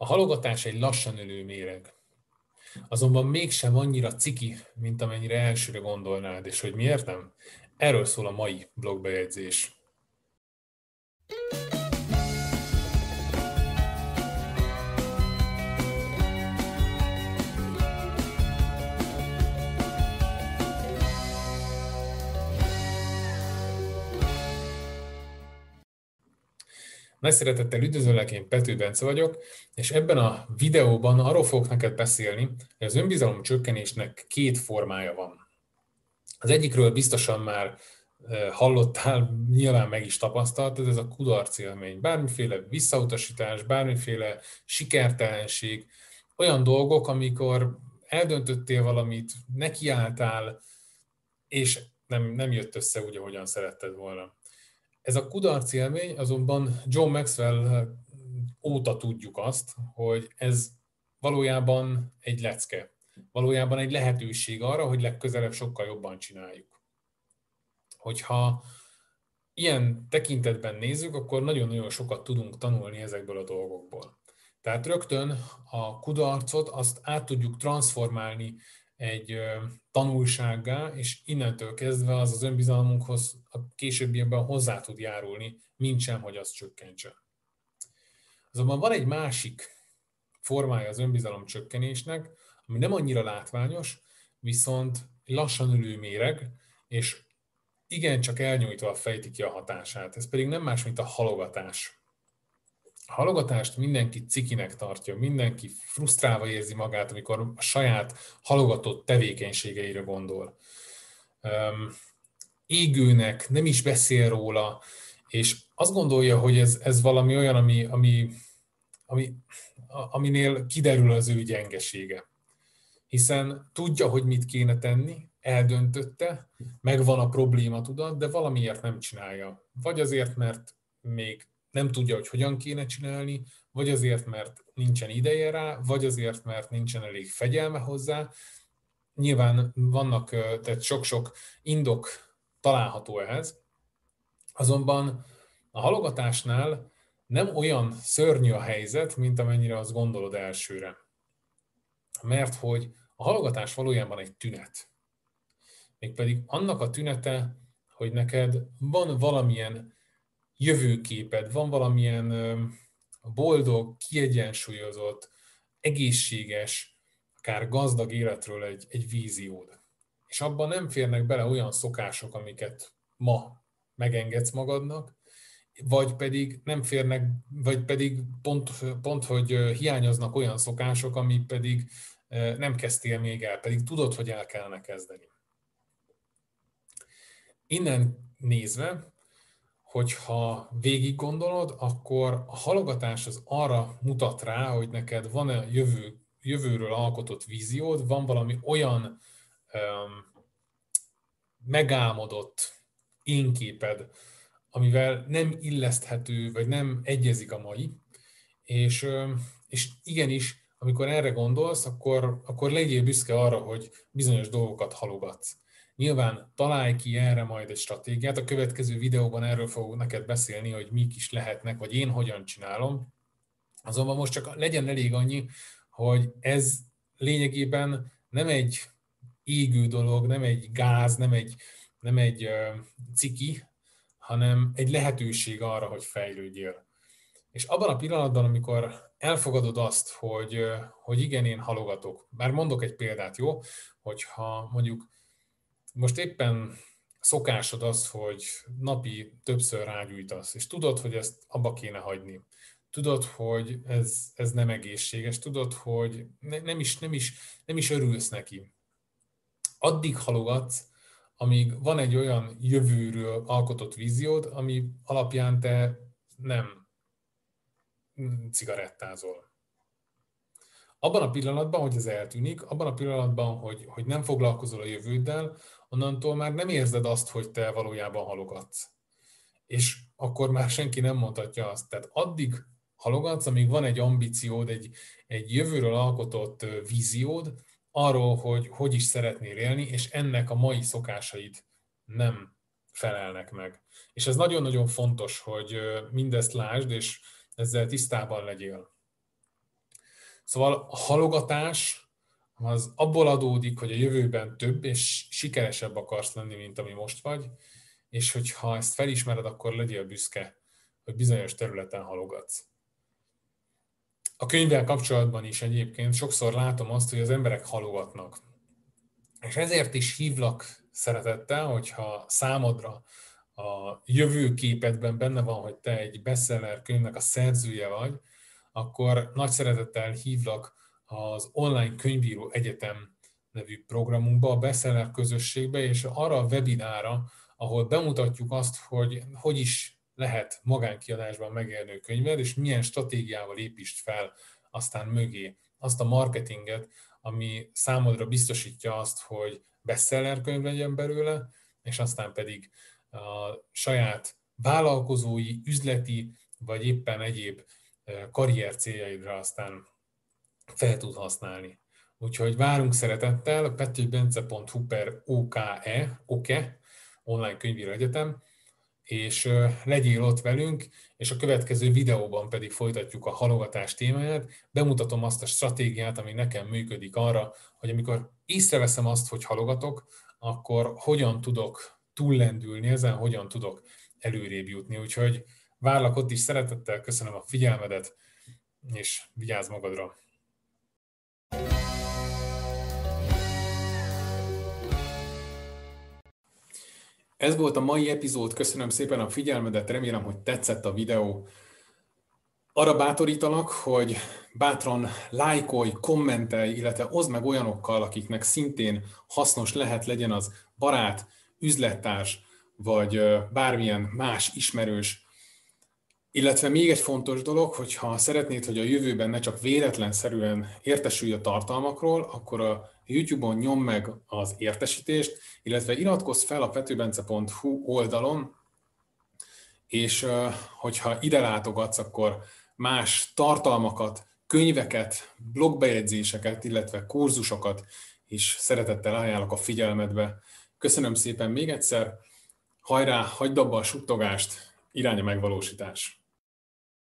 A halogatás egy lassan ölő méreg. Azonban mégsem annyira ciki, mint amennyire elsőre gondolnád, és hogy miért nem? Erről szól a mai blogbejegyzés. Nagy szeretettel üdvözöllek, én Pető Bence vagyok, és ebben a videóban arról fogok neked beszélni, hogy az önbizalom csökkenésnek két formája van. Az egyikről biztosan már hallottál, nyilván meg is tapasztaltad, ez a kudarc élmény. Bármiféle visszautasítás, bármiféle sikertelenség, olyan dolgok, amikor eldöntöttél valamit, nekiálltál, és nem, nem jött össze úgy, ahogyan szeretted volna. Ez a kudarc élmény, azonban John Maxwell óta tudjuk azt, hogy ez valójában egy lecke. Valójában egy lehetőség arra, hogy legközelebb sokkal jobban csináljuk. Hogyha ilyen tekintetben nézzük, akkor nagyon-nagyon sokat tudunk tanulni ezekből a dolgokból. Tehát rögtön a kudarcot azt át tudjuk transformálni egy tanulsággá, és innentől kezdve az az önbizalmunkhoz a későbbiekben hozzá tud járulni, mint hogy az csökkentse. Azonban van egy másik formája az önbizalom csökkenésnek, ami nem annyira látványos, viszont lassan ülő méreg, és igencsak elnyújtva fejti ki a hatását. Ez pedig nem más, mint a halogatás. A halogatást mindenki cikinek tartja, mindenki frusztrálva érzi magát, amikor a saját halogatott tevékenységeire gondol. Égőnek, nem is beszél róla, és azt gondolja, hogy ez, ez valami olyan, ami, ami, ami, aminél kiderül az ő gyengesége. Hiszen tudja, hogy mit kéne tenni, eldöntötte, megvan a probléma tudat, de valamiért nem csinálja. Vagy azért, mert még nem tudja, hogy hogyan kéne csinálni, vagy azért, mert nincsen ideje rá, vagy azért, mert nincsen elég fegyelme hozzá. Nyilván vannak, tehát sok-sok indok található ehhez, azonban a halogatásnál nem olyan szörnyű a helyzet, mint amennyire azt gondolod elsőre. Mert hogy a halogatás valójában egy tünet. Mégpedig annak a tünete, hogy neked van valamilyen jövőképed, van valamilyen boldog, kiegyensúlyozott, egészséges, akár gazdag életről egy, egy víziód. És abban nem férnek bele olyan szokások, amiket ma megengedsz magadnak, vagy pedig nem férnek, vagy pedig pont, pont hogy hiányoznak olyan szokások, amik pedig nem kezdtél még el, pedig tudod, hogy el kellene kezdeni. Innen nézve hogyha végig gondolod, akkor a halogatás az arra mutat rá, hogy neked van-e jövő, jövőről alkotott víziód, van valami olyan megálmodott énképed, amivel nem illeszthető, vagy nem egyezik a mai, és, és igenis, amikor erre gondolsz, akkor, akkor legyél büszke arra, hogy bizonyos dolgokat halogatsz. Nyilván találj ki erre majd egy stratégiát. A következő videóban erről fogok neked beszélni, hogy mik is lehetnek, vagy én hogyan csinálom. Azonban most csak legyen elég annyi, hogy ez lényegében nem egy égő dolog, nem egy gáz, nem egy, nem egy ciki, hanem egy lehetőség arra, hogy fejlődjél. És abban a pillanatban, amikor elfogadod azt, hogy, hogy igen, én halogatok, már mondok egy példát, jó? Hogyha mondjuk most éppen szokásod az, hogy napi többször rágyújtasz, és tudod, hogy ezt abba kéne hagyni. Tudod, hogy ez, ez nem egészséges, tudod, hogy ne, nem, is, nem, is, nem is örülsz neki. Addig halogatsz, amíg van egy olyan jövőről alkotott víziód, ami alapján te nem cigarettázol abban a pillanatban, hogy ez eltűnik, abban a pillanatban, hogy, hogy nem foglalkozol a jövőddel, onnantól már nem érzed azt, hogy te valójában halogatsz. És akkor már senki nem mondhatja azt. Tehát addig halogatsz, amíg van egy ambíciód, egy, egy jövőről alkotott víziód, arról, hogy hogy is szeretnél élni, és ennek a mai szokásaid nem felelnek meg. És ez nagyon-nagyon fontos, hogy mindezt lásd, és ezzel tisztában legyél. Szóval a halogatás az abból adódik, hogy a jövőben több és sikeresebb akarsz lenni, mint ami most vagy, és hogyha ezt felismered, akkor legyél büszke, hogy bizonyos területen halogatsz. A könyvvel kapcsolatban is egyébként sokszor látom azt, hogy az emberek halogatnak. És ezért is hívlak szeretettel, hogyha számodra a jövőképedben benne van, hogy te egy bestseller könyvnek a szerzője vagy, akkor nagy szeretettel hívlak az Online Könyvíró Egyetem nevű programunkba, a bestseller közösségbe, és arra a webinára, ahol bemutatjuk azt, hogy hogy is lehet magánkiadásban megélni könyved, és milyen stratégiával építsd fel aztán mögé azt a marketinget, ami számodra biztosítja azt, hogy bestseller könyv legyen belőle, és aztán pedig a saját vállalkozói, üzleti, vagy éppen egyéb karrier céljaidra aztán fel tud használni. Úgyhogy várunk szeretettel petőbence.hu per OKE, OKE, online könyvíró egyetem, és legyél ott velünk, és a következő videóban pedig folytatjuk a halogatás témáját, bemutatom azt a stratégiát, ami nekem működik arra, hogy amikor észreveszem azt, hogy halogatok, akkor hogyan tudok túllendülni ezen, hogyan tudok előrébb jutni. Úgyhogy várlak ott is szeretettel, köszönöm a figyelmedet, és vigyázz magadra! Ez volt a mai epizód, köszönöm szépen a figyelmedet, remélem, hogy tetszett a videó. Arra bátorítalak, hogy bátran lájkolj, kommentelj, illetve oszd meg olyanokkal, akiknek szintén hasznos lehet legyen az barát, üzlettárs, vagy bármilyen más ismerős. Illetve még egy fontos dolog, hogyha szeretnéd, hogy a jövőben ne csak véletlenszerűen értesülj a tartalmakról, akkor a YouTube-on nyom meg az értesítést, illetve iratkozz fel a petőbence.hu oldalon, és hogyha ide látogatsz, akkor más tartalmakat, könyveket, blogbejegyzéseket, illetve kurzusokat is szeretettel ajánlok a figyelmedbe. Köszönöm szépen még egyszer, hajrá, hagyd abba a suttogást, irány a megvalósítás!